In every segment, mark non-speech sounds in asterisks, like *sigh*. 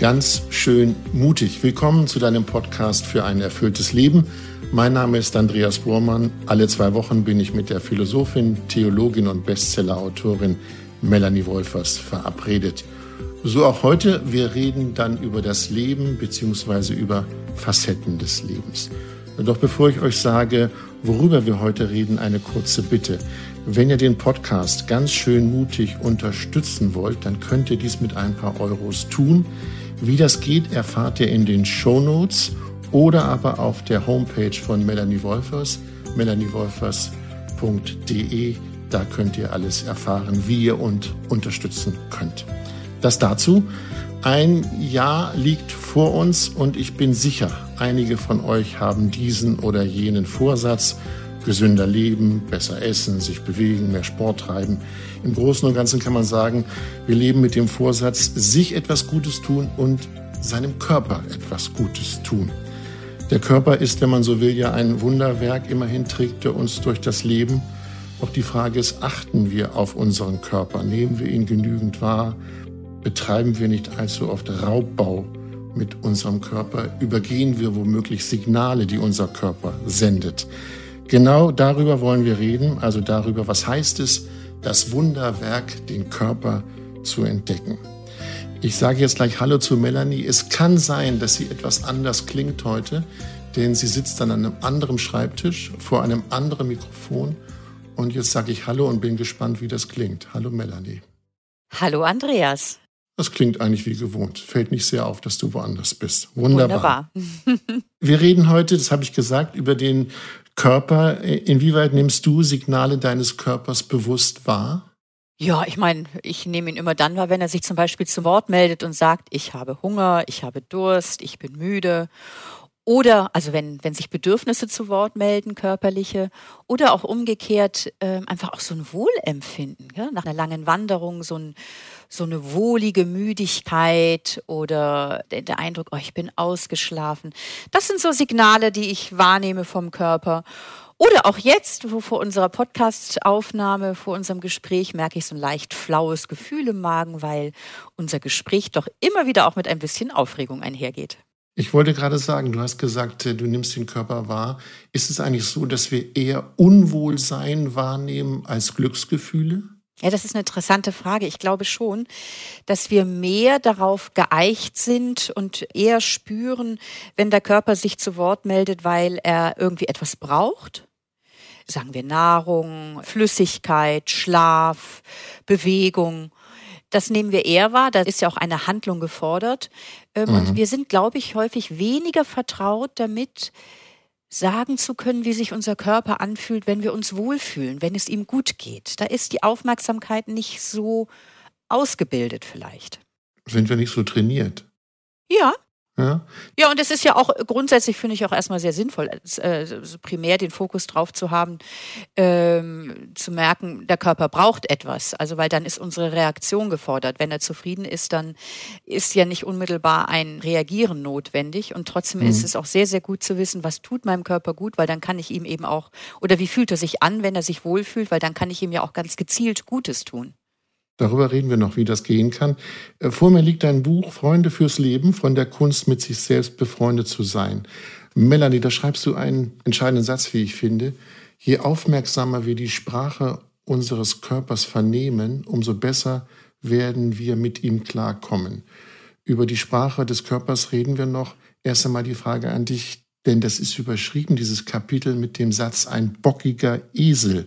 ganz schön mutig. Willkommen zu deinem Podcast für ein erfülltes Leben. Mein Name ist Andreas Bormann. Alle zwei Wochen bin ich mit der Philosophin, Theologin und Bestsellerautorin Melanie Wolfers verabredet. So auch heute. Wir reden dann über das Leben bzw. über Facetten des Lebens. Doch bevor ich euch sage, worüber wir heute reden, eine kurze Bitte. Wenn ihr den Podcast ganz schön mutig unterstützen wollt, dann könnt ihr dies mit ein paar Euros tun. Wie das geht, erfahrt ihr in den Show Notes oder aber auf der Homepage von Melanie Wolfers, melaniewolfers.de. Da könnt ihr alles erfahren, wie ihr und unterstützen könnt. Das dazu. Ein Jahr liegt vor uns und ich bin sicher, einige von euch haben diesen oder jenen Vorsatz, gesünder leben, besser essen, sich bewegen, mehr Sport treiben. Im Großen und Ganzen kann man sagen, wir leben mit dem Vorsatz, sich etwas Gutes tun und seinem Körper etwas Gutes tun. Der Körper ist, wenn man so will, ja ein Wunderwerk. Immerhin trägt er uns durch das Leben. Doch die Frage ist, achten wir auf unseren Körper? Nehmen wir ihn genügend wahr? Betreiben wir nicht allzu oft Raubbau mit unserem Körper? Übergehen wir womöglich Signale, die unser Körper sendet? Genau darüber wollen wir reden, also darüber, was heißt es, das Wunderwerk, den Körper zu entdecken. Ich sage jetzt gleich Hallo zu Melanie. Es kann sein, dass sie etwas anders klingt heute, denn sie sitzt an einem anderen Schreibtisch vor einem anderen Mikrofon. Und jetzt sage ich Hallo und bin gespannt, wie das klingt. Hallo Melanie. Hallo Andreas. Das klingt eigentlich wie gewohnt. Fällt nicht sehr auf, dass du woanders bist. Wunderbar. Wunderbar. *laughs* Wir reden heute, das habe ich gesagt, über den Körper. Inwieweit nimmst du Signale deines Körpers bewusst wahr? Ja, ich meine, ich nehme ihn immer dann wahr, wenn er sich zum Beispiel zu Wort meldet und sagt, ich habe Hunger, ich habe Durst, ich bin müde. Oder, also wenn, wenn sich Bedürfnisse zu Wort melden, körperliche, oder auch umgekehrt äh, einfach auch so ein Wohlempfinden, ja? nach einer langen Wanderung, so, ein, so eine wohlige Müdigkeit oder der, der Eindruck, oh, ich bin ausgeschlafen. Das sind so Signale, die ich wahrnehme vom Körper. Oder auch jetzt, wo vor unserer Podcast-Aufnahme, vor unserem Gespräch, merke ich so ein leicht flaues Gefühl im Magen, weil unser Gespräch doch immer wieder auch mit ein bisschen Aufregung einhergeht. Ich wollte gerade sagen, du hast gesagt, äh, du nimmst den Körper wahr. Ist es eigentlich so, dass wir eher Unwohlsein wahrnehmen als Glücksgefühle? Ja, das ist eine interessante Frage. Ich glaube schon, dass wir mehr darauf geeicht sind und eher spüren, wenn der Körper sich zu Wort meldet, weil er irgendwie etwas braucht. Sagen wir Nahrung, Flüssigkeit, Schlaf, Bewegung. Das nehmen wir eher wahr. Da ist ja auch eine Handlung gefordert. Ähm, mhm. Und wir sind, glaube ich, häufig weniger vertraut damit, sagen zu können, wie sich unser Körper anfühlt, wenn wir uns wohlfühlen, wenn es ihm gut geht. Da ist die Aufmerksamkeit nicht so ausgebildet vielleicht. Sind wir nicht so trainiert? Ja, ja. ja, und es ist ja auch grundsätzlich, finde ich auch erstmal sehr sinnvoll, äh, primär den Fokus drauf zu haben, ähm, zu merken, der Körper braucht etwas. Also, weil dann ist unsere Reaktion gefordert. Wenn er zufrieden ist, dann ist ja nicht unmittelbar ein Reagieren notwendig. Und trotzdem mhm. ist es auch sehr, sehr gut zu wissen, was tut meinem Körper gut, weil dann kann ich ihm eben auch, oder wie fühlt er sich an, wenn er sich wohlfühlt, weil dann kann ich ihm ja auch ganz gezielt Gutes tun. Darüber reden wir noch, wie das gehen kann. Äh, vor mir liegt ein Buch Freunde fürs Leben von der Kunst, mit sich selbst befreundet zu sein. Melanie, da schreibst du einen entscheidenden Satz, wie ich finde. Je aufmerksamer wir die Sprache unseres Körpers vernehmen, umso besser werden wir mit ihm klarkommen. Über die Sprache des Körpers reden wir noch. Erst einmal die Frage an dich, denn das ist überschrieben, dieses Kapitel mit dem Satz ein bockiger Esel.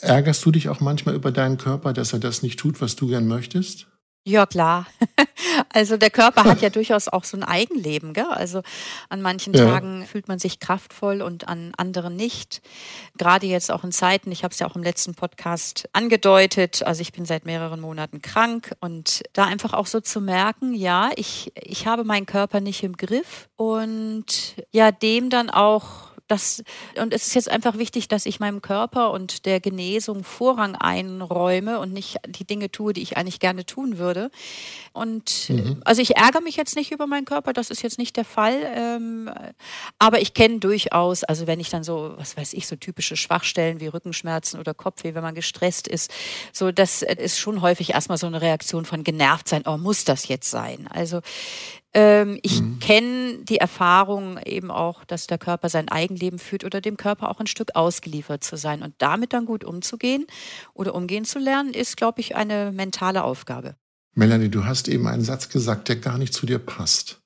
Ärgerst du dich auch manchmal über deinen Körper, dass er das nicht tut, was du gern möchtest? Ja, klar. *laughs* Also der Körper hat ja *laughs* durchaus auch so ein Eigenleben. Gell? Also an manchen ja. Tagen fühlt man sich kraftvoll und an anderen nicht. Gerade jetzt auch in Zeiten, ich habe es ja auch im letzten Podcast angedeutet, also ich bin seit mehreren Monaten krank und da einfach auch so zu merken, ja, ich, ich habe meinen Körper nicht im Griff und ja, dem dann auch das, und es ist jetzt einfach wichtig, dass ich meinem Körper und der Genesung Vorrang einräume und nicht die Dinge tue, die ich eigentlich gerne tun würde. Und mhm. also ich ärgere mich jetzt nicht über meinen Körper, das ist jetzt nicht der Fall. Ähm, aber ich kenne durchaus, also wenn ich dann so, was weiß ich, so typische Schwachstellen wie Rückenschmerzen oder Kopfweh, wenn man gestresst ist, so das ist schon häufig erstmal so eine Reaktion von genervt sein, oh, muss das jetzt sein? Also ähm, ich mhm. kenne die Erfahrung eben auch, dass der Körper sein Eigenleben führt oder dem Körper auch ein Stück ausgeliefert zu sein. Und damit dann gut umzugehen oder umgehen zu lernen, ist, glaube ich, eine mentale Aufgabe. Melanie, du hast eben einen Satz gesagt, der gar nicht zu dir passt.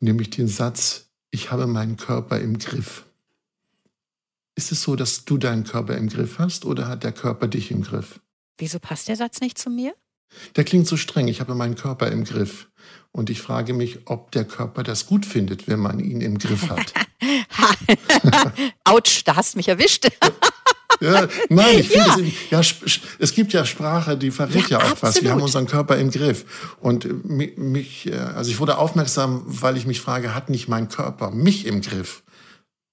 Nämlich den Satz, ich habe meinen Körper im Griff. Ist es so, dass du deinen Körper im Griff hast oder hat der Körper dich im Griff? Wieso passt der Satz nicht zu mir? Der klingt so streng, ich habe meinen Körper im Griff. Und ich frage mich, ob der Körper das gut findet, wenn man ihn im Griff hat. *laughs* Autsch, da hast du mich erwischt. *laughs* Ja, nein, ich finde, ja. Es, ja, es gibt ja Sprache, die verrät ja, ja auch absolut. was. Wir haben unseren Körper im Griff. Und mich, äh, also ich wurde aufmerksam, weil ich mich frage, hat nicht mein Körper mich im Griff?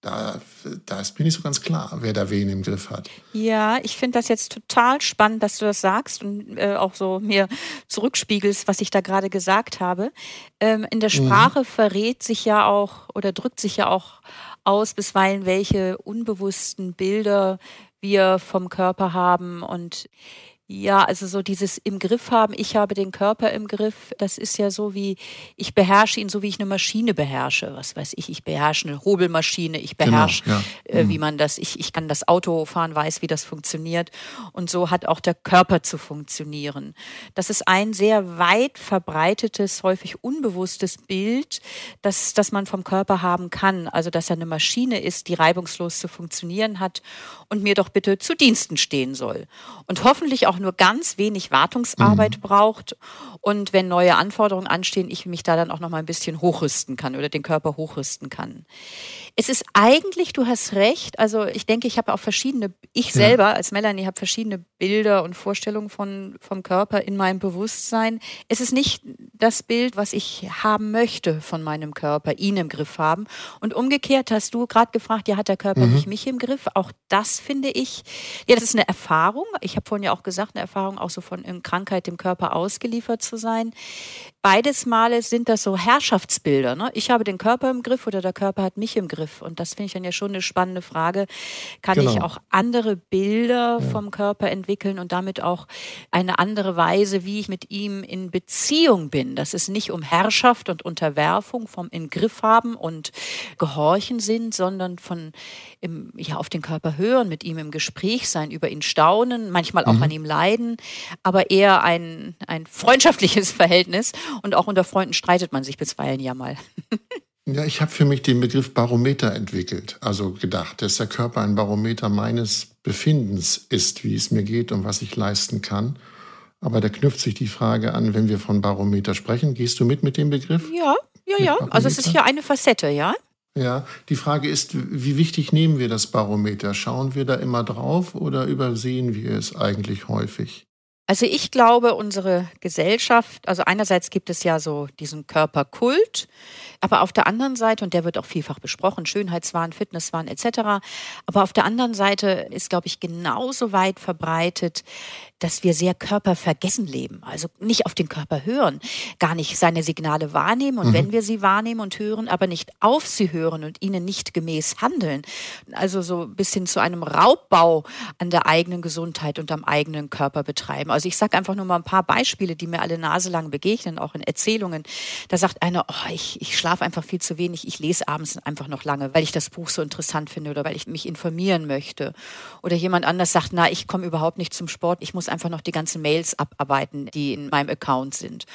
Da, da ist mir nicht so ganz klar, wer da wen im Griff hat. Ja, ich finde das jetzt total spannend, dass du das sagst und äh, auch so mir zurückspiegelst, was ich da gerade gesagt habe. Ähm, in der mhm. Sprache mhm. verrät sich ja auch oder drückt sich ja auch aus, bisweilen welche unbewussten Bilder wir vom Körper haben und ja, also so dieses im Griff haben, ich habe den Körper im Griff, das ist ja so wie, ich beherrsche ihn so, wie ich eine Maschine beherrsche. Was weiß ich, ich beherrsche eine Hobelmaschine, ich genau, beherrsche, genau, ja. äh, wie mhm. man das, ich, ich kann das Auto fahren, weiß, wie das funktioniert. Und so hat auch der Körper zu funktionieren. Das ist ein sehr weit verbreitetes, häufig unbewusstes Bild, das, das man vom Körper haben kann. Also, dass er eine Maschine ist, die reibungslos zu funktionieren hat und mir doch bitte zu Diensten stehen soll. Und hoffentlich auch auch nur ganz wenig Wartungsarbeit mhm. braucht und wenn neue Anforderungen anstehen, ich mich da dann auch noch mal ein bisschen hochrüsten kann oder den Körper hochrüsten kann. Es ist eigentlich, du hast recht, also ich denke, ich habe auch verschiedene, ich selber als Melanie habe verschiedene Bilder und Vorstellungen von, vom Körper in meinem Bewusstsein. Es ist nicht das Bild, was ich haben möchte von meinem Körper, ihn im Griff haben. Und umgekehrt hast du gerade gefragt, ja, hat der Körper mhm. nicht mich im Griff? Auch das finde ich, ja, das ist eine Erfahrung. Ich habe vorhin ja auch gesagt, eine Erfahrung auch so von in Krankheit dem Körper ausgeliefert zu sein. Beides Male sind das so Herrschaftsbilder. Ne? Ich habe den Körper im Griff oder der Körper hat mich im Griff. Und das finde ich dann ja schon eine spannende Frage. Kann genau. ich auch andere Bilder ja. vom Körper entwickeln und damit auch eine andere Weise, wie ich mit ihm in Beziehung bin? Dass es nicht um Herrschaft und Unterwerfung vom in Griff haben und Gehorchen sind, sondern von im, ja, auf den Körper hören, mit ihm im Gespräch sein, über ihn staunen, manchmal auch mhm. an ihm leiden, aber eher ein, ein freundschaftliches *laughs* Verhältnis und auch unter Freunden streitet man sich bisweilen ja mal. *laughs* Ja, ich habe für mich den Begriff Barometer entwickelt. Also gedacht, dass der Körper ein Barometer meines Befindens ist, wie es mir geht und was ich leisten kann. Aber da knüpft sich die Frage an, wenn wir von Barometer sprechen. Gehst du mit mit dem Begriff? Ja, ja, ja. Also es ist hier eine Facette, ja. Ja, die Frage ist, wie wichtig nehmen wir das Barometer? Schauen wir da immer drauf oder übersehen wir es eigentlich häufig? Also ich glaube, unsere Gesellschaft, also einerseits gibt es ja so diesen Körperkult, aber auf der anderen Seite, und der wird auch vielfach besprochen, Schönheitswahn, Fitnesswahn etc., aber auf der anderen Seite ist, glaube ich, genauso weit verbreitet, dass wir sehr körpervergessen leben, also nicht auf den Körper hören, gar nicht seine Signale wahrnehmen und mhm. wenn wir sie wahrnehmen und hören, aber nicht auf sie hören und ihnen nicht gemäß handeln. Also so bis hin zu einem Raubbau an der eigenen Gesundheit und am eigenen Körper betreiben. Also ich sage einfach nur mal ein paar Beispiele, die mir alle naselang begegnen, auch in Erzählungen. Da sagt einer, oh, ich, ich schlafe einfach viel zu wenig, ich lese abends einfach noch lange, weil ich das Buch so interessant finde oder weil ich mich informieren möchte. Oder jemand anders sagt, na, ich komme überhaupt nicht zum Sport, ich muss muss einfach noch die ganzen Mails abarbeiten, die in meinem Account sind.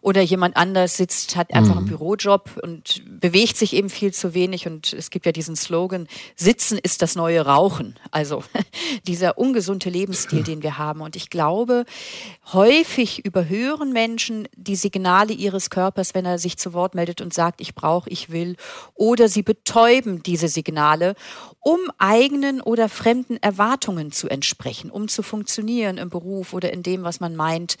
Oder jemand anders sitzt, hat einfach mhm. einen Bürojob und bewegt sich eben viel zu wenig. Und es gibt ja diesen Slogan, Sitzen ist das neue Rauchen. Also *laughs* dieser ungesunde Lebensstil, den wir haben. Und ich glaube, Häufig überhören Menschen die Signale ihres Körpers, wenn er sich zu Wort meldet und sagt, ich brauche, ich will. Oder sie betäuben diese Signale, um eigenen oder fremden Erwartungen zu entsprechen, um zu funktionieren im Beruf oder in dem, was man meint,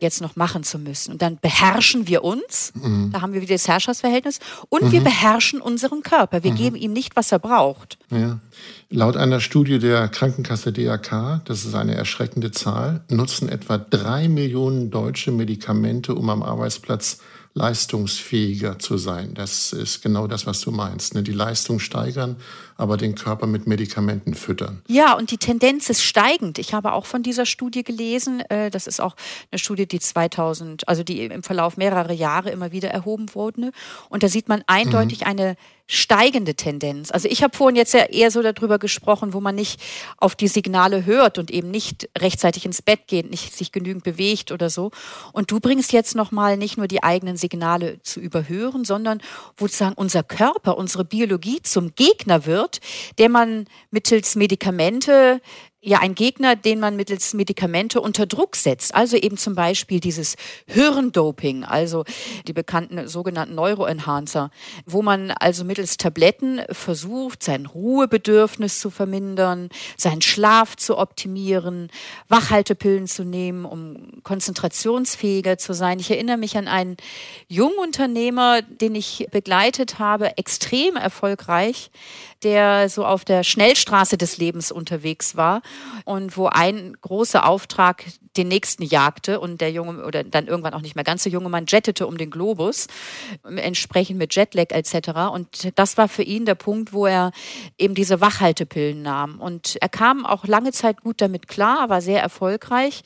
jetzt noch machen zu müssen. Und dann beherrschen wir uns, mhm. da haben wir wieder das Herrschaftsverhältnis, und mhm. wir beherrschen unseren Körper. Wir mhm. geben ihm nicht, was er braucht. Ja. Laut einer Studie der Krankenkasse DRK, das ist eine erschreckende Zahl, nutzen etwa drei Millionen Deutsche Medikamente, um am Arbeitsplatz leistungsfähiger zu sein. Das ist genau das, was du meinst. Ne? Die Leistung steigern, aber den Körper mit Medikamenten füttern. Ja, und die Tendenz ist steigend. Ich habe auch von dieser Studie gelesen. Äh, das ist auch eine Studie, die 2000, also die im Verlauf mehrerer Jahre immer wieder erhoben wurde. Und da sieht man eindeutig mhm. eine steigende Tendenz. Also ich habe vorhin jetzt ja eher so darüber gesprochen, wo man nicht auf die Signale hört und eben nicht rechtzeitig ins Bett geht, nicht sich genügend bewegt oder so. Und du bringst jetzt noch mal nicht nur die eigenen Signale zu überhören, sondern wo sozusagen unser Körper, unsere Biologie zum Gegner wird, der man mittels Medikamente ja ein Gegner, den man mittels Medikamente unter Druck setzt. Also eben zum Beispiel dieses Hirndoping, also die bekannten sogenannten Neuroenhancer, wo man also mittels Tabletten versucht, sein Ruhebedürfnis zu vermindern, seinen Schlaf zu optimieren, Wachhaltepillen zu nehmen, um konzentrationsfähiger zu sein. Ich erinnere mich an einen Jungunternehmer, den ich begleitet habe, extrem erfolgreich, der so auf der Schnellstraße des Lebens unterwegs war und wo ein großer Auftrag den nächsten jagte und der junge oder dann irgendwann auch nicht mehr ganz so junge Mann jettete um den Globus, entsprechend mit Jetlag etc. Und das war für ihn der Punkt, wo er eben diese Wachhaltepillen nahm. Und er kam auch lange Zeit gut damit klar, war sehr erfolgreich.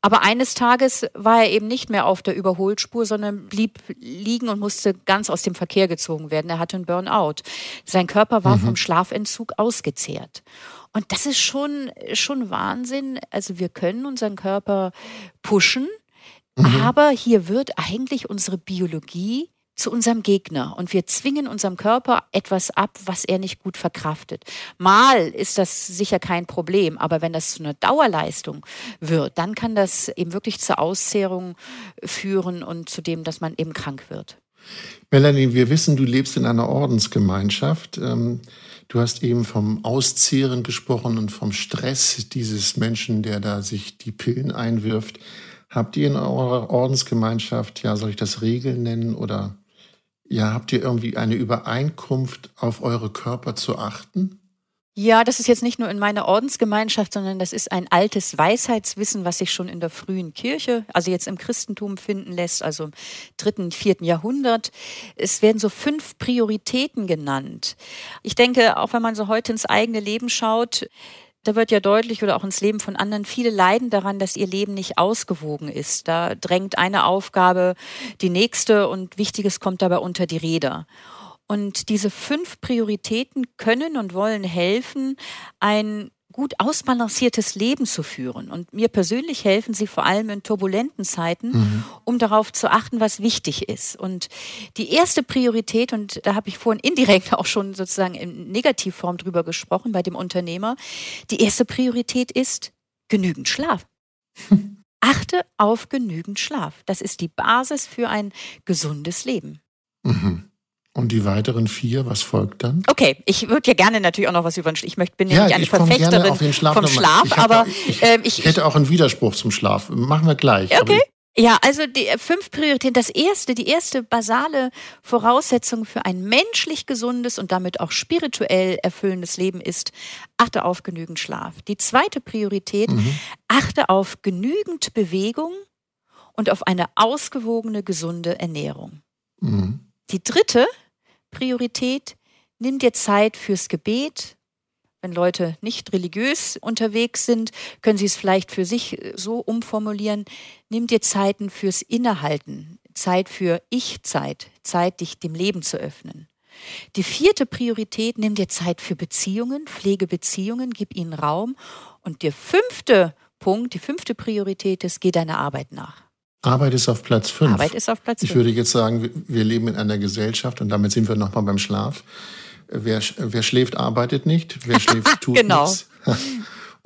Aber eines Tages war er eben nicht mehr auf der Überholspur, sondern blieb liegen und musste ganz aus dem Verkehr gezogen werden. Er hatte einen Burnout. Sein Körper war mhm. vom Schlafentzug ausgezehrt. Und das ist schon, schon Wahnsinn. Also wir können unseren Körper pushen, mhm. aber hier wird eigentlich unsere Biologie zu unserem Gegner und wir zwingen unserem Körper etwas ab, was er nicht gut verkraftet. Mal ist das sicher kein Problem, aber wenn das zu einer Dauerleistung wird, dann kann das eben wirklich zur Auszehrung führen und zu dem, dass man eben krank wird. Melanie, wir wissen, du lebst in einer Ordensgemeinschaft. Ähm, du hast eben vom Auszehren gesprochen und vom Stress dieses Menschen, der da sich die Pillen einwirft. Habt ihr in eurer Ordensgemeinschaft, ja, soll ich das Regeln nennen oder ja, habt ihr irgendwie eine Übereinkunft, auf eure Körper zu achten? Ja, das ist jetzt nicht nur in meiner Ordensgemeinschaft, sondern das ist ein altes Weisheitswissen, was sich schon in der frühen Kirche, also jetzt im Christentum finden lässt, also im dritten, vierten Jahrhundert. Es werden so fünf Prioritäten genannt. Ich denke, auch wenn man so heute ins eigene Leben schaut, da wird ja deutlich oder auch ins Leben von anderen, viele leiden daran, dass ihr Leben nicht ausgewogen ist. Da drängt eine Aufgabe die nächste und Wichtiges kommt dabei unter die Räder. Und diese fünf Prioritäten können und wollen helfen, ein gut ausbalanciertes Leben zu führen. Und mir persönlich helfen sie vor allem in turbulenten Zeiten, mhm. um darauf zu achten, was wichtig ist. Und die erste Priorität, und da habe ich vorhin indirekt *laughs* auch schon sozusagen in Negativform drüber gesprochen bei dem Unternehmer, die erste Priorität ist genügend Schlaf. *laughs* Achte auf genügend Schlaf. Das ist die Basis für ein gesundes Leben. Mhm. Und die weiteren vier, was folgt dann? Okay, ich würde ja gerne natürlich auch noch was über den. Ich möchte, bin ja, nicht eine Verfechterin vom Schlaf, ich aber ich, äh, ich, ich, hätte auch einen Widerspruch zum Schlaf. Machen wir gleich. Okay. Ja, also die äh, fünf Prioritäten. Das erste, die erste basale Voraussetzung für ein menschlich gesundes und damit auch spirituell erfüllendes Leben ist, achte auf genügend Schlaf. Die zweite Priorität, mhm. achte auf genügend Bewegung und auf eine ausgewogene, gesunde Ernährung. Mhm. Die dritte Priorität, nimm dir Zeit fürs Gebet. Wenn Leute nicht religiös unterwegs sind, können sie es vielleicht für sich äh, so umformulieren. Nimm dir Zeiten fürs Innehalten, Zeit für Ich-Zeit, Zeit, dich dem Leben zu öffnen. Die vierte Priorität, nimm dir Zeit für Beziehungen, pflege Beziehungen, gib ihnen Raum. Und der fünfte Punkt, die fünfte Priorität ist, geh deiner Arbeit nach. Arbeit ist auf Platz 5. Arbeit ist auf Platz 5. Ich würde jetzt sagen, wir leben in einer Gesellschaft und damit sind wir nochmal beim Schlaf. Wer, wer schläft, arbeitet nicht. Wer *laughs* schläft, tut genau. nichts. *laughs*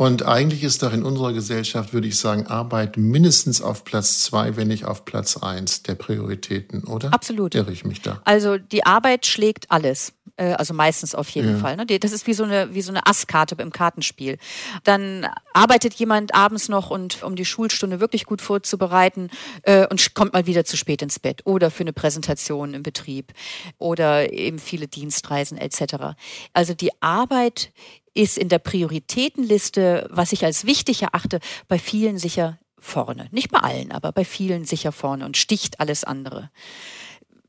Und eigentlich ist doch in unserer Gesellschaft, würde ich sagen, Arbeit mindestens auf Platz zwei, wenn nicht auf Platz eins der Prioritäten, oder? Absolut. Irre ich mich da? Also die Arbeit schlägt alles. Äh, also meistens auf jeden ja. Fall. Ne? Das ist wie so eine wie so eine Asskarte im Kartenspiel. Dann arbeitet jemand abends noch und um die Schulstunde wirklich gut vorzubereiten äh, und kommt mal wieder zu spät ins Bett oder für eine Präsentation im Betrieb oder eben viele Dienstreisen etc. Also die Arbeit ist in der Prioritätenliste, was ich als wichtig erachte, bei vielen sicher vorne. Nicht bei allen, aber bei vielen sicher vorne und sticht alles andere.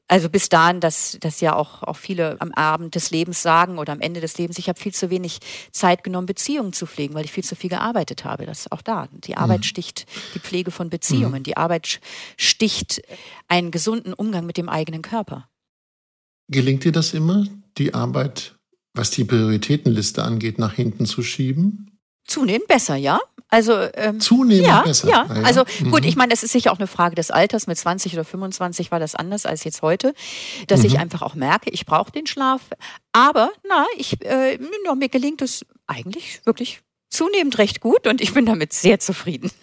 Also bis dahin, dass, dass ja auch, auch viele am Abend des Lebens sagen oder am Ende des Lebens, ich habe viel zu wenig Zeit genommen, Beziehungen zu pflegen, weil ich viel zu viel gearbeitet habe. Das ist auch da. Die Arbeit mhm. sticht die Pflege von Beziehungen. Mhm. Die Arbeit sticht einen gesunden Umgang mit dem eigenen Körper. Gelingt dir das immer, die Arbeit, was die Prioritätenliste angeht, nach hinten zu schieben? Zunehmend besser, ja. Also ähm, zunehmend ja, besser. Ja, ja. also mhm. gut, ich meine, das ist sicher auch eine Frage des Alters. Mit 20 oder 25 war das anders als jetzt heute, dass mhm. ich einfach auch merke, ich brauche den Schlaf. Aber na, ich äh, mir gelingt es eigentlich wirklich zunehmend recht gut und ich bin damit sehr zufrieden. *laughs*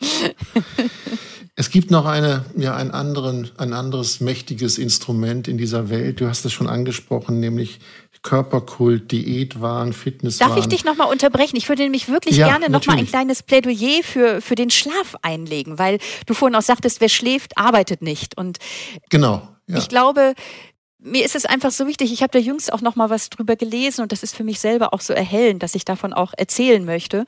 *laughs* Es gibt noch eine, ja, ein, anderen, ein anderes mächtiges Instrument in dieser Welt. Du hast es schon angesprochen, nämlich Körperkult, Diätwahn, Fitnesswahn. Darf ich dich nochmal unterbrechen? Ich würde nämlich wirklich ja, gerne nochmal ein kleines Plädoyer für, für den Schlaf einlegen, weil du vorhin auch sagtest, wer schläft, arbeitet nicht. Und genau. Ja. Ich glaube, mir ist es einfach so wichtig. Ich habe da jüngst auch noch mal was drüber gelesen und das ist für mich selber auch so erhellend, dass ich davon auch erzählen möchte,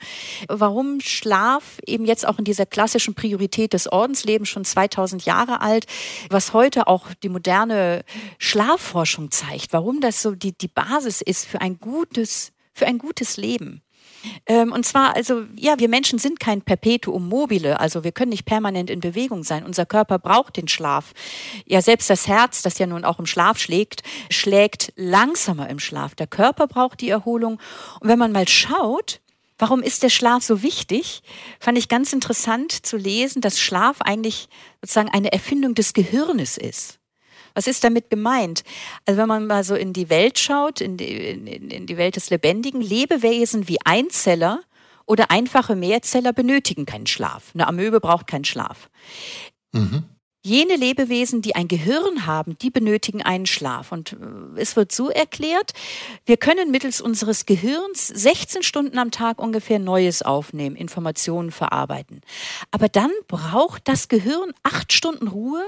warum Schlaf eben jetzt auch in dieser klassischen Priorität des Ordenslebens schon 2000 Jahre alt, was heute auch die moderne Schlafforschung zeigt, warum das so die die Basis ist für ein gutes für ein gutes Leben. Ähm, und zwar, also, ja, wir Menschen sind kein Perpetuum mobile, also wir können nicht permanent in Bewegung sein. Unser Körper braucht den Schlaf. Ja, selbst das Herz, das ja nun auch im Schlaf schlägt, schlägt langsamer im Schlaf. Der Körper braucht die Erholung. Und wenn man mal schaut, Warum ist der Schlaf so wichtig? Fand ich ganz interessant zu lesen, dass Schlaf eigentlich sozusagen eine Erfindung des Gehirnes ist. Was ist damit gemeint? Also wenn man mal so in die Welt schaut, in die, in, in die Welt des Lebendigen, Lebewesen wie Einzeller oder einfache Mehrzeller benötigen keinen Schlaf. Eine Amöbe braucht keinen Schlaf. Mhm. Jene Lebewesen, die ein Gehirn haben, die benötigen einen Schlaf. Und äh, es wird so erklärt, wir können mittels unseres Gehirns 16 Stunden am Tag ungefähr Neues aufnehmen, Informationen verarbeiten. Aber dann braucht das Gehirn acht Stunden Ruhe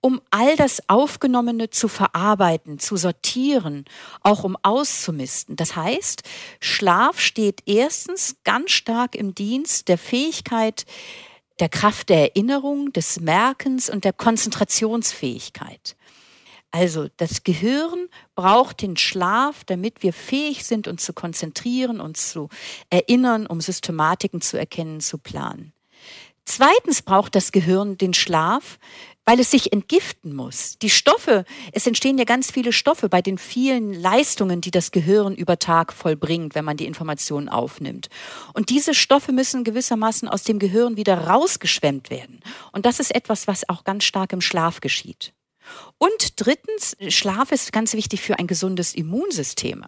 um all das Aufgenommene zu verarbeiten, zu sortieren, auch um auszumisten. Das heißt, Schlaf steht erstens ganz stark im Dienst der Fähigkeit, der Kraft der Erinnerung, des Merkens und der Konzentrationsfähigkeit. Also das Gehirn braucht den Schlaf, damit wir fähig sind, uns zu konzentrieren, uns zu erinnern, um Systematiken zu erkennen, zu planen. Zweitens braucht das Gehirn den Schlaf, weil es sich entgiften muss. Die Stoffe, es entstehen ja ganz viele Stoffe bei den vielen Leistungen, die das Gehirn über Tag vollbringt, wenn man die Informationen aufnimmt. Und diese Stoffe müssen gewissermaßen aus dem Gehirn wieder rausgeschwemmt werden. Und das ist etwas, was auch ganz stark im Schlaf geschieht. Und drittens, Schlaf ist ganz wichtig für ein gesundes Immunsystem.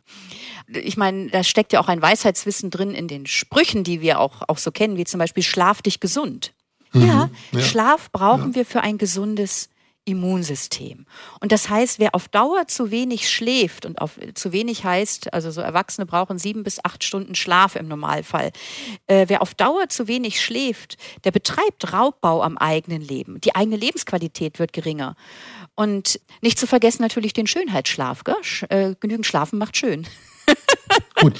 Ich meine, da steckt ja auch ein Weisheitswissen drin in den Sprüchen, die wir auch, auch so kennen, wie zum Beispiel Schlaf dich gesund. Mhm. Ja, ja, Schlaf brauchen ja. wir für ein gesundes Immunsystem. Und das heißt, wer auf Dauer zu wenig schläft und auf zu wenig heißt, also so Erwachsene brauchen sieben bis acht Stunden Schlaf im Normalfall. Äh, wer auf Dauer zu wenig schläft, der betreibt Raubbau am eigenen Leben. Die eigene Lebensqualität wird geringer. Und nicht zu vergessen natürlich den Schönheitsschlaf. Gell? Äh, genügend Schlafen macht schön. *laughs* Gut.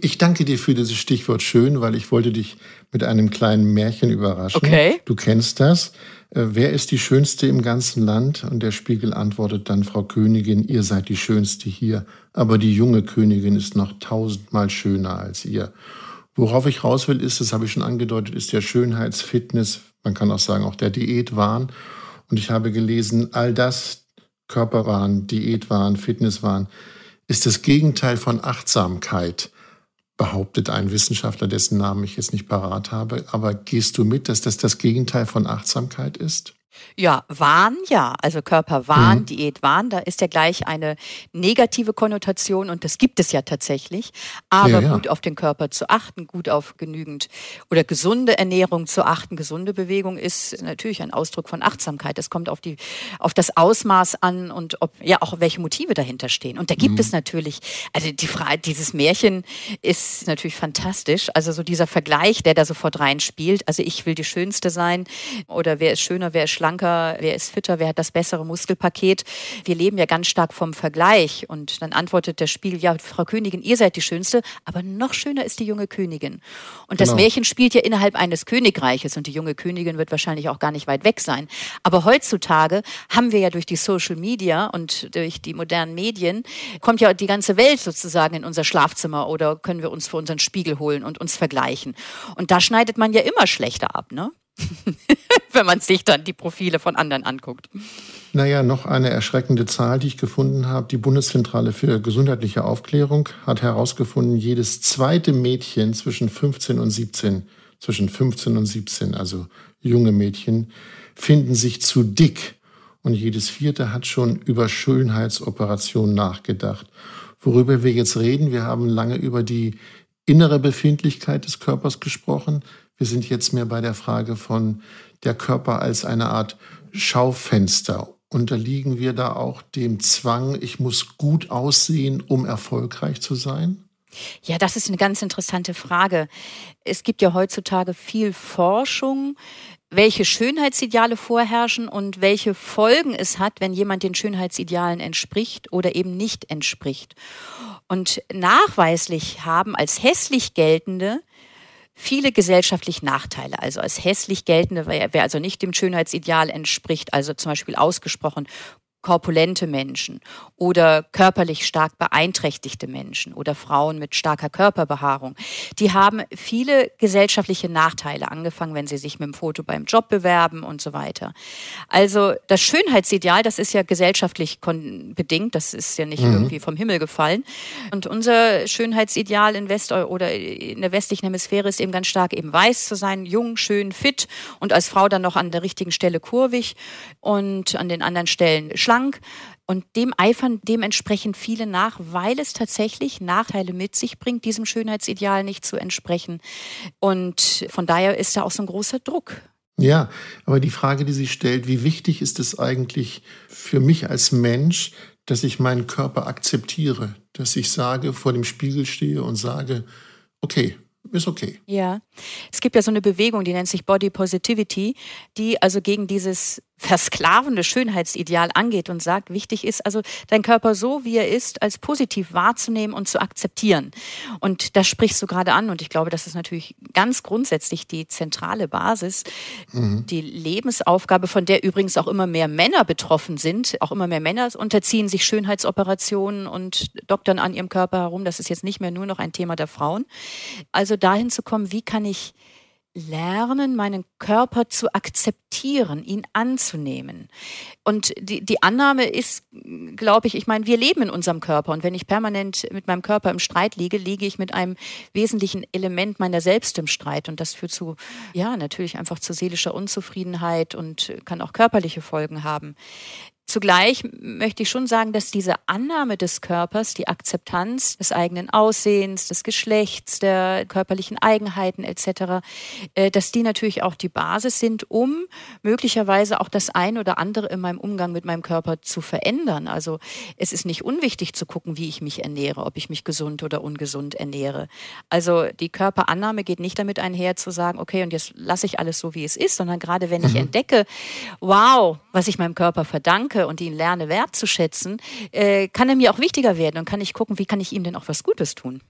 Ich danke dir für dieses Stichwort schön, weil ich wollte dich mit einem kleinen Märchen überraschen. Okay. Du kennst das. Äh, wer ist die Schönste im ganzen Land? Und der Spiegel antwortet dann, Frau Königin, ihr seid die Schönste hier, aber die junge Königin ist noch tausendmal schöner als ihr. Worauf ich raus will, ist, das habe ich schon angedeutet, ist der Schönheitsfitness, man kann auch sagen, auch der Diätwahn. Und ich habe gelesen, all das, Körperwahn, Diätwahn, Fitnesswahn, ist das Gegenteil von Achtsamkeit, behauptet ein Wissenschaftler, dessen Namen ich jetzt nicht parat habe. Aber gehst du mit, dass das das Gegenteil von Achtsamkeit ist? Ja, Wahn, ja. Also Körperwahn, mhm. Diätwahn, da ist ja gleich eine negative Konnotation und das gibt es ja tatsächlich. Aber ja, ja. gut auf den Körper zu achten, gut auf genügend oder gesunde Ernährung zu achten, gesunde Bewegung ist natürlich ein Ausdruck von Achtsamkeit. Es kommt auf die, auf das Ausmaß an und ob, ja, auch welche Motive dahinter stehen. Und da gibt mhm. es natürlich, also die Frage, dieses Märchen ist natürlich fantastisch. Also so dieser Vergleich, der da sofort reinspielt. Also ich will die Schönste sein oder wer ist schöner, wer ist schlanker, wer ist fitter, wer hat das bessere Muskelpaket. Wir leben ja ganz stark vom Vergleich. Und dann antwortet der Spiegel, ja, Frau Königin, ihr seid die Schönste, aber noch schöner ist die junge Königin. Und genau. das Märchen spielt ja innerhalb eines Königreiches und die junge Königin wird wahrscheinlich auch gar nicht weit weg sein. Aber heutzutage haben wir ja durch die Social Media und durch die modernen Medien, kommt ja die ganze Welt sozusagen in unser Schlafzimmer oder können wir uns vor unseren Spiegel holen und uns vergleichen. Und da schneidet man ja immer schlechter ab, ne? *laughs* wenn man sich dann die Profile von anderen anguckt. Naja, noch eine erschreckende Zahl, die ich gefunden habe. Die Bundeszentrale für gesundheitliche Aufklärung hat herausgefunden, jedes zweite Mädchen zwischen 15 und 17, zwischen 15 und 17, also junge Mädchen, finden sich zu dick. Und jedes vierte hat schon über Schönheitsoperationen nachgedacht. Worüber wir jetzt reden, wir haben lange über die innere Befindlichkeit des Körpers gesprochen. Wir sind jetzt mehr bei der Frage von der Körper als eine Art Schaufenster. Unterliegen wir da auch dem Zwang, ich muss gut aussehen, um erfolgreich zu sein? Ja, das ist eine ganz interessante Frage. Es gibt ja heutzutage viel Forschung, welche Schönheitsideale vorherrschen und welche Folgen es hat, wenn jemand den Schönheitsidealen entspricht oder eben nicht entspricht. Und nachweislich haben als hässlich geltende viele gesellschaftliche Nachteile. Also als hässlich geltende, wer also nicht dem Schönheitsideal entspricht, also zum Beispiel ausgesprochen korpulente Menschen oder körperlich stark beeinträchtigte Menschen oder Frauen mit starker Körperbehaarung, die haben viele gesellschaftliche Nachteile, angefangen, wenn sie sich mit dem Foto beim Job bewerben und so weiter. Also das Schönheitsideal, das ist ja gesellschaftlich bedingt, das ist ja nicht mhm. irgendwie vom Himmel gefallen. Und unser Schönheitsideal in West oder in der westlichen Hemisphäre ist eben ganz stark eben weiß zu sein, jung, schön, fit und als Frau dann noch an der richtigen Stelle kurvig und an den anderen Stellen schlank schlank. Und dem eifern dementsprechend viele nach, weil es tatsächlich Nachteile mit sich bringt, diesem Schönheitsideal nicht zu entsprechen. Und von daher ist da auch so ein großer Druck. Ja, aber die Frage, die sich stellt, wie wichtig ist es eigentlich für mich als Mensch, dass ich meinen Körper akzeptiere, dass ich sage, vor dem Spiegel stehe und sage, okay, ist okay. Ja, es gibt ja so eine Bewegung, die nennt sich Body Positivity, die also gegen dieses versklavende Schönheitsideal angeht und sagt, wichtig ist also dein Körper so, wie er ist, als positiv wahrzunehmen und zu akzeptieren. Und das sprichst du gerade an und ich glaube, das ist natürlich ganz grundsätzlich die zentrale Basis, mhm. die Lebensaufgabe, von der übrigens auch immer mehr Männer betroffen sind. Auch immer mehr Männer unterziehen sich Schönheitsoperationen und doktern an ihrem Körper herum. Das ist jetzt nicht mehr nur noch ein Thema der Frauen. Also dahin zu kommen, wie kann ich lernen, meinen Körper zu akzeptieren, ihn anzunehmen. Und die, die Annahme ist, glaube ich, ich meine, wir leben in unserem Körper. Und wenn ich permanent mit meinem Körper im Streit liege, liege ich mit einem wesentlichen Element meiner selbst im Streit. Und das führt zu, ja, natürlich einfach zu seelischer Unzufriedenheit und kann auch körperliche Folgen haben. Zugleich möchte ich schon sagen, dass diese Annahme des Körpers, die Akzeptanz des eigenen Aussehens, des Geschlechts, der körperlichen Eigenheiten etc., äh, dass die natürlich auch die Basis sind, um möglicherweise auch das ein oder andere in meinem Umgang mit meinem Körper zu verändern. Also es ist nicht unwichtig zu gucken, wie ich mich ernähre, ob ich mich gesund oder ungesund ernähre. Also die Körperannahme geht nicht damit einher zu sagen, okay, und jetzt lasse ich alles so, wie es ist, sondern gerade wenn ich mhm. entdecke, wow, was ich meinem Körper verdanke, und ihn lerne wertzuschätzen, äh, kann er mir auch wichtiger werden und kann ich gucken, wie kann ich ihm denn auch was Gutes tun.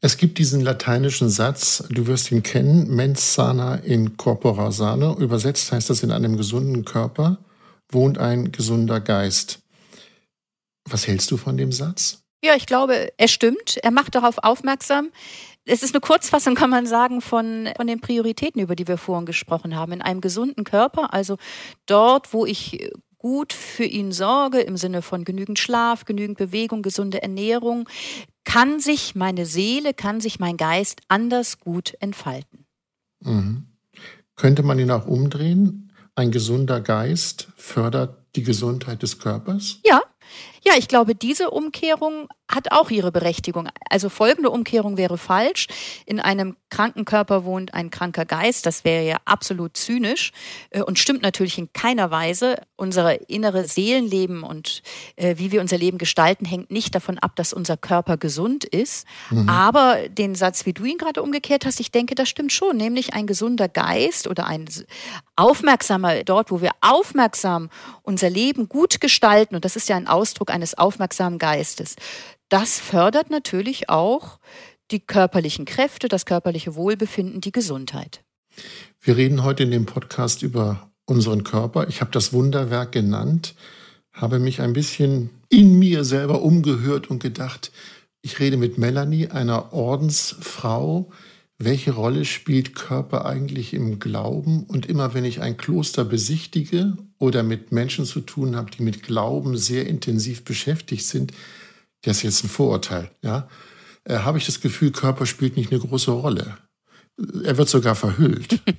Es gibt diesen lateinischen Satz, du wirst ihn kennen, mens sana in corpora sano. Übersetzt heißt das, in einem gesunden Körper wohnt ein gesunder Geist. Was hältst du von dem Satz? Ja, ich glaube, er stimmt. Er macht darauf aufmerksam. Es ist eine Kurzfassung, kann man sagen, von, von den Prioritäten, über die wir vorhin gesprochen haben. In einem gesunden Körper, also dort, wo ich gut für ihn sorge, im Sinne von genügend Schlaf, genügend Bewegung, gesunde Ernährung, kann sich meine Seele, kann sich mein Geist anders gut entfalten. Mhm. Könnte man ihn auch umdrehen? ein gesunder Geist fördert die Gesundheit des Körpers? Ja, ja, ich glaube, diese Umkehrung hat auch ihre Berechtigung. Also folgende Umkehrung wäre falsch. In einem kranken Körper wohnt ein kranker Geist. Das wäre ja absolut zynisch äh, und stimmt natürlich in keiner Weise. Unser innere Seelenleben und äh, wie wir unser Leben gestalten, hängt nicht davon ab, dass unser Körper gesund ist. Mhm. Aber den Satz, wie du ihn gerade umgekehrt hast, ich denke, das stimmt schon. Nämlich ein gesunder Geist oder ein aufmerksamer, dort, wo wir aufmerksam unser Leben gut gestalten, und das ist ja ein Ausdruck eines aufmerksamen Geistes, das fördert natürlich auch die körperlichen Kräfte, das körperliche Wohlbefinden, die Gesundheit. Wir reden heute in dem Podcast über unseren Körper. Ich habe das Wunderwerk genannt, habe mich ein bisschen in mir selber umgehört und gedacht, ich rede mit Melanie, einer Ordensfrau. Welche Rolle spielt Körper eigentlich im Glauben? Und immer wenn ich ein Kloster besichtige oder mit Menschen zu tun habe, die mit Glauben sehr intensiv beschäftigt sind, das ist jetzt ein Vorurteil, ja, äh, habe ich das Gefühl, Körper spielt nicht eine große Rolle. Er wird sogar verhüllt. *laughs*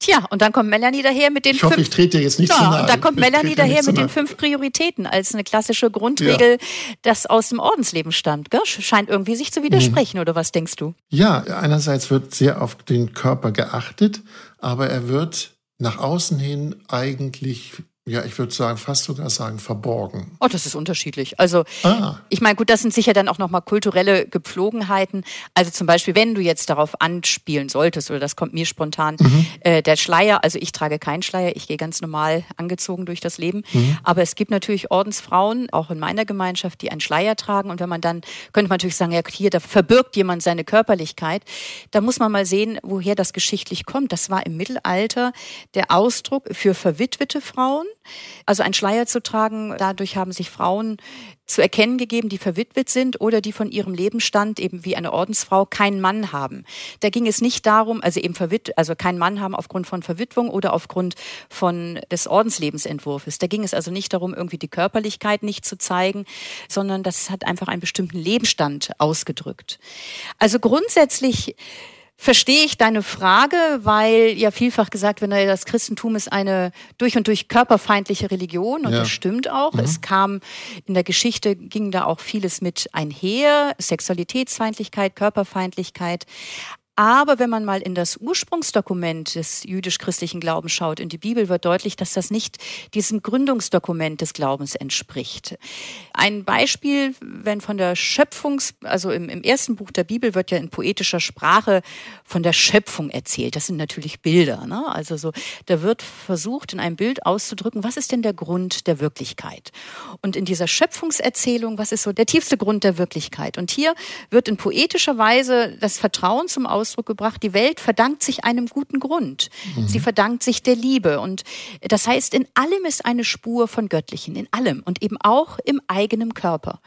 Tja, und dann kommt Melanie daher mit den ich hoffe, fünf. Ich trete jetzt nicht ja, zu nahe. Und dann kommt Melanie daher mit den fünf Prioritäten als eine klassische Grundregel, ja. das aus dem Ordensleben stammt. Gell? Scheint irgendwie sich zu widersprechen, mhm. oder was denkst du? Ja, einerseits wird sehr auf den Körper geachtet, aber er wird nach außen hin eigentlich ja, ich würde sagen, fast sogar sagen, verborgen. Oh, das ist unterschiedlich. Also, ah. ich meine, gut, das sind sicher dann auch nochmal kulturelle Gepflogenheiten. Also zum Beispiel, wenn du jetzt darauf anspielen solltest, oder das kommt mir spontan, mhm. äh, der Schleier, also ich trage keinen Schleier, ich gehe ganz normal angezogen durch das Leben. Mhm. Aber es gibt natürlich Ordensfrauen, auch in meiner Gemeinschaft, die einen Schleier tragen. Und wenn man dann, könnte man natürlich sagen, ja, hier, da verbirgt jemand seine Körperlichkeit. Da muss man mal sehen, woher das geschichtlich kommt. Das war im Mittelalter der Ausdruck für verwitwete Frauen also ein Schleier zu tragen, dadurch haben sich Frauen zu erkennen gegeben, die verwitwet sind oder die von ihrem Lebensstand eben wie eine Ordensfrau keinen Mann haben. Da ging es nicht darum, also eben verwit also keinen Mann haben aufgrund von Verwitwung oder aufgrund von des Ordenslebensentwurfs. Da ging es also nicht darum, irgendwie die Körperlichkeit nicht zu zeigen, sondern das hat einfach einen bestimmten Lebensstand ausgedrückt. Also grundsätzlich verstehe ich deine Frage, weil ja vielfach gesagt wird, das Christentum ist eine durch und durch körperfeindliche Religion und ja. das stimmt auch. Mhm. Es kam in der Geschichte ging da auch vieles mit einher, Sexualitätsfeindlichkeit, Körperfeindlichkeit. Aber wenn man mal in das Ursprungsdokument des jüdisch-christlichen Glaubens schaut, in die Bibel, wird deutlich, dass das nicht diesem Gründungsdokument des Glaubens entspricht. Ein Beispiel, wenn von der Schöpfungs-, also im, im ersten Buch der Bibel wird ja in poetischer Sprache von der Schöpfung erzählt. Das sind natürlich Bilder, ne? Also so, da wird versucht, in einem Bild auszudrücken, was ist denn der Grund der Wirklichkeit? Und in dieser Schöpfungserzählung, was ist so der tiefste Grund der Wirklichkeit? Und hier wird in poetischer Weise das Vertrauen zum Ausdruck Ausdruck gebracht, die Welt verdankt sich einem guten Grund. Mhm. Sie verdankt sich der Liebe. Und das heißt, in allem ist eine Spur von Göttlichen, in allem und eben auch im eigenen Körper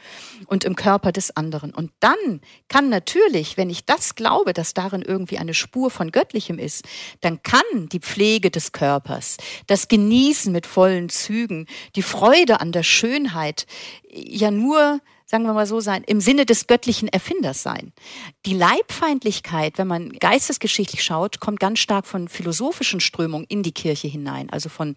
und im Körper des anderen. Und dann kann natürlich, wenn ich das glaube, dass darin irgendwie eine Spur von Göttlichem ist, dann kann die Pflege des Körpers, das Genießen mit vollen Zügen, die Freude an der Schönheit ja nur sagen wir mal so sein, im Sinne des göttlichen Erfinders sein. Die Leibfeindlichkeit, wenn man geistesgeschichtlich schaut, kommt ganz stark von philosophischen Strömungen in die Kirche hinein. Also von,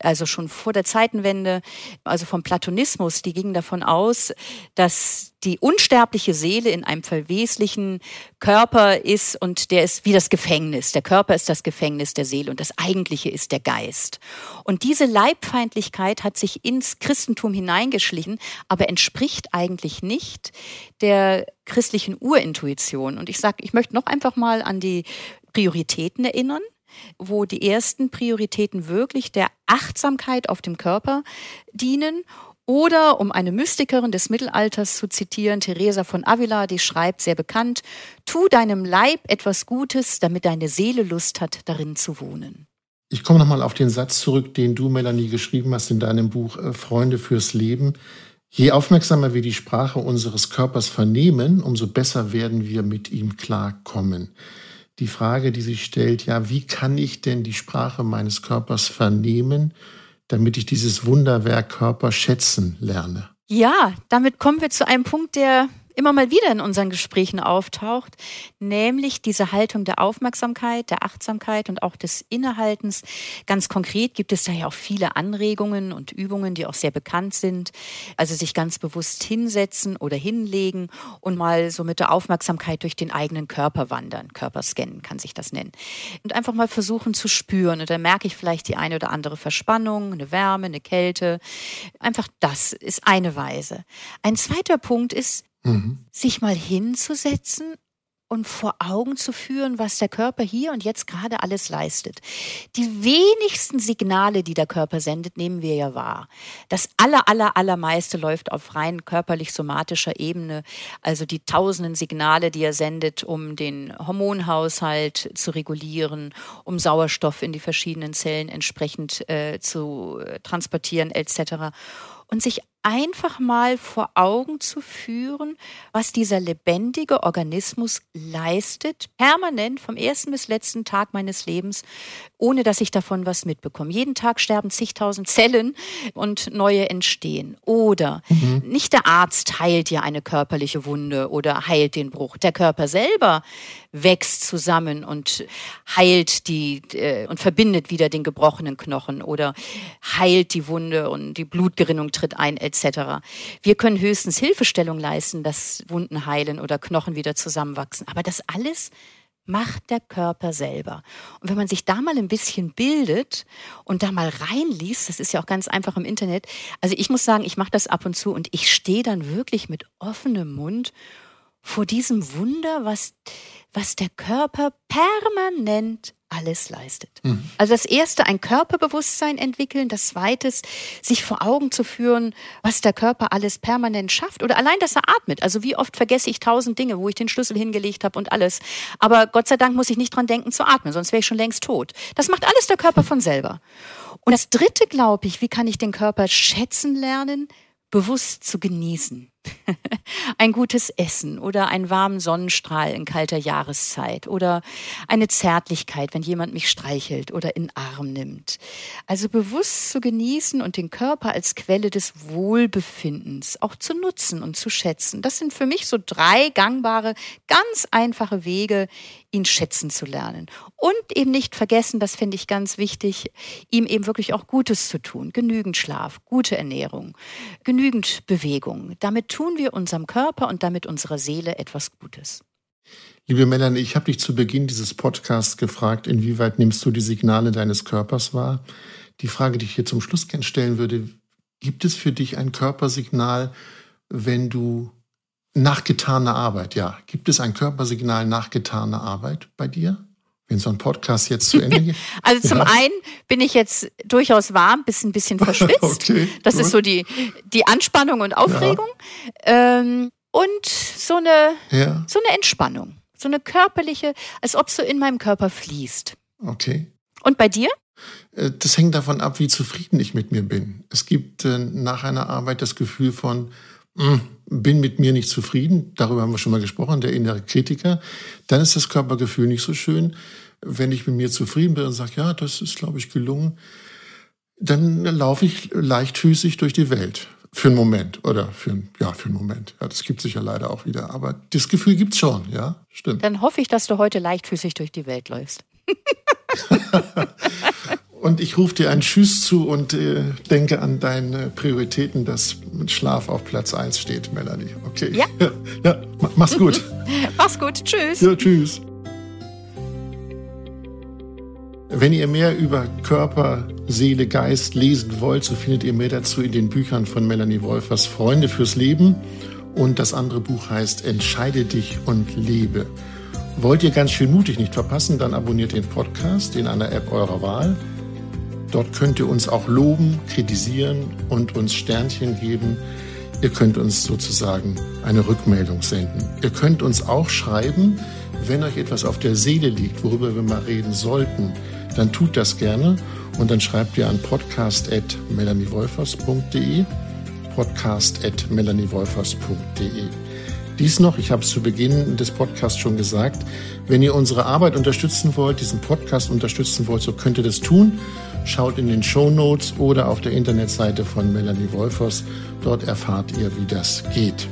also schon vor der Zeitenwende, also vom Platonismus, die gingen davon aus, dass die unsterbliche Seele in einem verweslichen Körper ist und der ist wie das Gefängnis. Der Körper ist das Gefängnis der Seele und das Eigentliche ist der Geist. Und diese Leibfeindlichkeit hat sich ins Christentum hineingeschlichen, aber entspricht eigentlich nicht der christlichen Urintuition. Und ich sage, ich möchte noch einfach mal an die Prioritäten erinnern wo die ersten Prioritäten wirklich der Achtsamkeit auf dem Körper dienen oder, um eine Mystikerin des Mittelalters zu zitieren, Teresa von Avila, die schreibt sehr bekannt, tu deinem Leib etwas Gutes, damit deine Seele Lust hat, darin zu wohnen. Ich komme nochmal auf den Satz zurück, den du, Melanie, geschrieben hast in deinem Buch äh, Freunde fürs Leben. Je aufmerksamer wir die Sprache unseres Körpers vernehmen, umso besser werden wir mit ihm klarkommen. Die Frage, die sich stellt, ja, wie kann ich denn die Sprache meines Körpers vernehmen damit ich dieses Wunderwerk Körper schätzen lerne. Ja, damit kommen wir zu einem Punkt, der immer mal wieder in unseren Gesprächen auftaucht, nämlich diese Haltung der Aufmerksamkeit, der Achtsamkeit und auch des Innehaltens. Ganz konkret gibt es da ja auch viele Anregungen und Übungen, die auch sehr bekannt sind. Also sich ganz bewusst hinsetzen oder hinlegen und mal so mit der Aufmerksamkeit durch den eigenen Körper wandern. Körperscannen kann sich das nennen. Und einfach mal versuchen zu spüren. Und da merke ich vielleicht die eine oder andere Verspannung, eine Wärme, eine Kälte. Einfach das ist eine Weise. Ein zweiter Punkt ist, mhm. sich mal hinzusetzen und vor Augen zu führen, was der Körper hier und jetzt gerade alles leistet. Die wenigsten Signale, die der Körper sendet, nehmen wir ja wahr. Das aller, aller, allermeiste läuft auf rein körperlich-somatischer Ebene. Also die tausenden Signale, die er sendet, um den Hormonhaushalt zu regulieren, um Sauerstoff in die verschiedenen Zellen entsprechend äh, zu äh, transportieren etc und sich einfach mal vor Augen zu führen, was dieser lebendige Organismus leistet, permanent vom ersten bis letzten Tag meines Lebens, ohne dass ich davon was mitbekomme. Jeden Tag sterben zigtausend Zellen und neue entstehen. Oder mhm. nicht der Arzt heilt ja eine körperliche Wunde oder heilt den Bruch. Der Körper selber wächst zusammen und heilt die äh, und verbindet wieder den gebrochenen Knochen oder heilt die Wunde und die Blutgerinnung tritt ein etc. Wir können höchstens Hilfestellung leisten, dass Wunden heilen oder Knochen wieder zusammenwachsen. Aber das alles macht der Körper selber. Und wenn man sich da mal ein bisschen bildet und da mal reinliest, das ist ja auch ganz einfach im Internet. Also ich muss sagen, ich mache das ab und zu und ich stehe dann wirklich mit offenem Mund vor diesem Wunder, was, was der Körper permanent alles leistet. Mhm. Also das erste, ein Körperbewusstsein entwickeln, das zweite, sich vor Augen zu führen, was der Körper alles permanent schafft oder allein, dass er atmet. Also wie oft vergesse ich tausend Dinge, wo ich den Schlüssel hingelegt habe und alles. Aber Gott sei Dank muss ich nicht dran denken zu atmen, sonst wäre ich schon längst tot. Das macht alles der Körper von selber. Und das dritte, glaube ich, wie kann ich den Körper schätzen lernen? bewusst zu genießen. *laughs* ein gutes Essen oder einen warmen Sonnenstrahl in kalter Jahreszeit oder eine Zärtlichkeit, wenn jemand mich streichelt oder in Arm nimmt. Also bewusst zu genießen und den Körper als Quelle des Wohlbefindens auch zu nutzen und zu schätzen. Das sind für mich so drei gangbare, ganz einfache Wege, ihn schätzen zu lernen. Und eben nicht vergessen, das finde ich ganz wichtig, ihm eben wirklich auch Gutes zu tun. Genügend Schlaf, gute Ernährung, genügend Bewegung. Damit tun wir unserem Körper und damit unserer Seele etwas Gutes. Liebe Melanie, ich habe dich zu Beginn dieses Podcasts gefragt, inwieweit nimmst du die Signale deines Körpers wahr? Die Frage, die ich hier zum Schluss gerne stellen würde, gibt es für dich ein Körpersignal, wenn du nach getaner Arbeit, ja, gibt es ein Körpersignal nach getaner Arbeit bei dir? Wenn so ein Podcast jetzt zu Ende *laughs* geht? also zum ja. einen bin ich jetzt durchaus warm, bis ein bisschen *laughs* verschwitzt. okay, das gut. ist so die, die Anspannung und Aufregung. Ja. Ähm, und so eine, ja. so eine Entspannung. So eine körperliche, als ob so in meinem Körper fließt. Okay. Und bei dir? Äh, das hängt davon ab, wie zufrieden ich mit mir bin. Es gibt äh, nach einer Arbeit das Gefühl von, bin mit mir nicht zufrieden, darüber haben wir schon mal gesprochen, der innere Kritiker, dann ist das Körpergefühl nicht so schön. Wenn ich mit mir zufrieden bin und sage, ja, das ist, glaube ich, gelungen, dann laufe ich leichtfüßig durch die Welt. Für einen Moment oder für, einen, ja, für einen Moment. Ja, das gibt es sicher leider auch wieder. Aber das Gefühl gibt es schon, ja, stimmt. Dann hoffe ich, dass du heute leichtfüßig durch die Welt läufst. *laughs* *laughs* Und ich rufe dir einen Tschüss zu und äh, denke an deine Prioritäten, dass Schlaf auf Platz 1 steht, Melanie. Okay. Ja. *laughs* ja, mach's gut. *laughs* mach's gut. Tschüss. Ja, tschüss. Wenn ihr mehr über Körper, Seele, Geist lesen wollt, so findet ihr mehr dazu in den Büchern von Melanie Wolfers Freunde fürs Leben. Und das andere Buch heißt Entscheide dich und lebe. Wollt ihr ganz schön mutig nicht verpassen, dann abonniert den Podcast in einer App eurer Wahl. Dort könnt ihr uns auch loben, kritisieren und uns Sternchen geben. Ihr könnt uns sozusagen eine Rückmeldung senden. Ihr könnt uns auch schreiben, wenn euch etwas auf der Seele liegt, worüber wir mal reden sollten, dann tut das gerne und dann schreibt ihr an podcast.melaniewolfers.de podcast.melaniewolfers.de dies noch, ich habe es zu Beginn des Podcasts schon gesagt, wenn ihr unsere Arbeit unterstützen wollt, diesen Podcast unterstützen wollt, so könnt ihr das tun. Schaut in den Show Notes oder auf der Internetseite von Melanie Wolfers. Dort erfahrt ihr, wie das geht.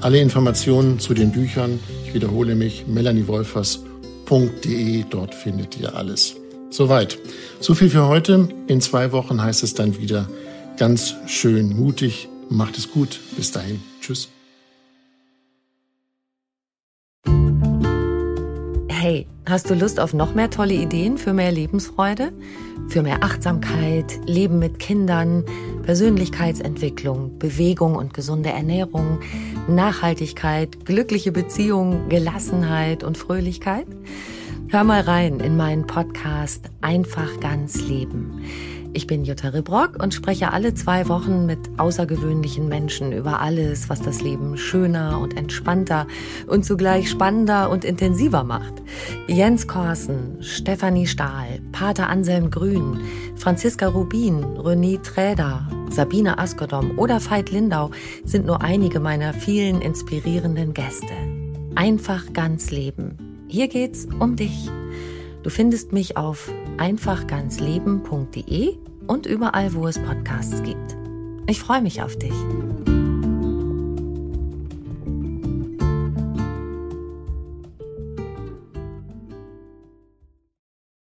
Alle Informationen zu den Büchern, ich wiederhole mich, melaniewolfers.de, dort findet ihr alles. Soweit. So viel für heute. In zwei Wochen heißt es dann wieder ganz schön mutig. Macht es gut. Bis dahin. Tschüss. Hey, hast du Lust auf noch mehr tolle Ideen für mehr Lebensfreude? Für mehr Achtsamkeit, Leben mit Kindern, Persönlichkeitsentwicklung, Bewegung und gesunde Ernährung, Nachhaltigkeit, glückliche Beziehungen, Gelassenheit und Fröhlichkeit? Hör mal rein in meinen Podcast Einfach ganz Leben. Ich bin Jutta Ribrock und spreche alle zwei Wochen mit außergewöhnlichen Menschen über alles, was das Leben schöner und entspannter und zugleich spannender und intensiver macht. Jens Korsen, Stefanie Stahl, Pater Anselm Grün, Franziska Rubin, René Träder, Sabine Askodom oder Veit Lindau sind nur einige meiner vielen inspirierenden Gäste. Einfach ganz leben. Hier geht's um dich. Du findest mich auf einfachganzleben.de und überall, wo es Podcasts gibt. Ich freue mich auf dich.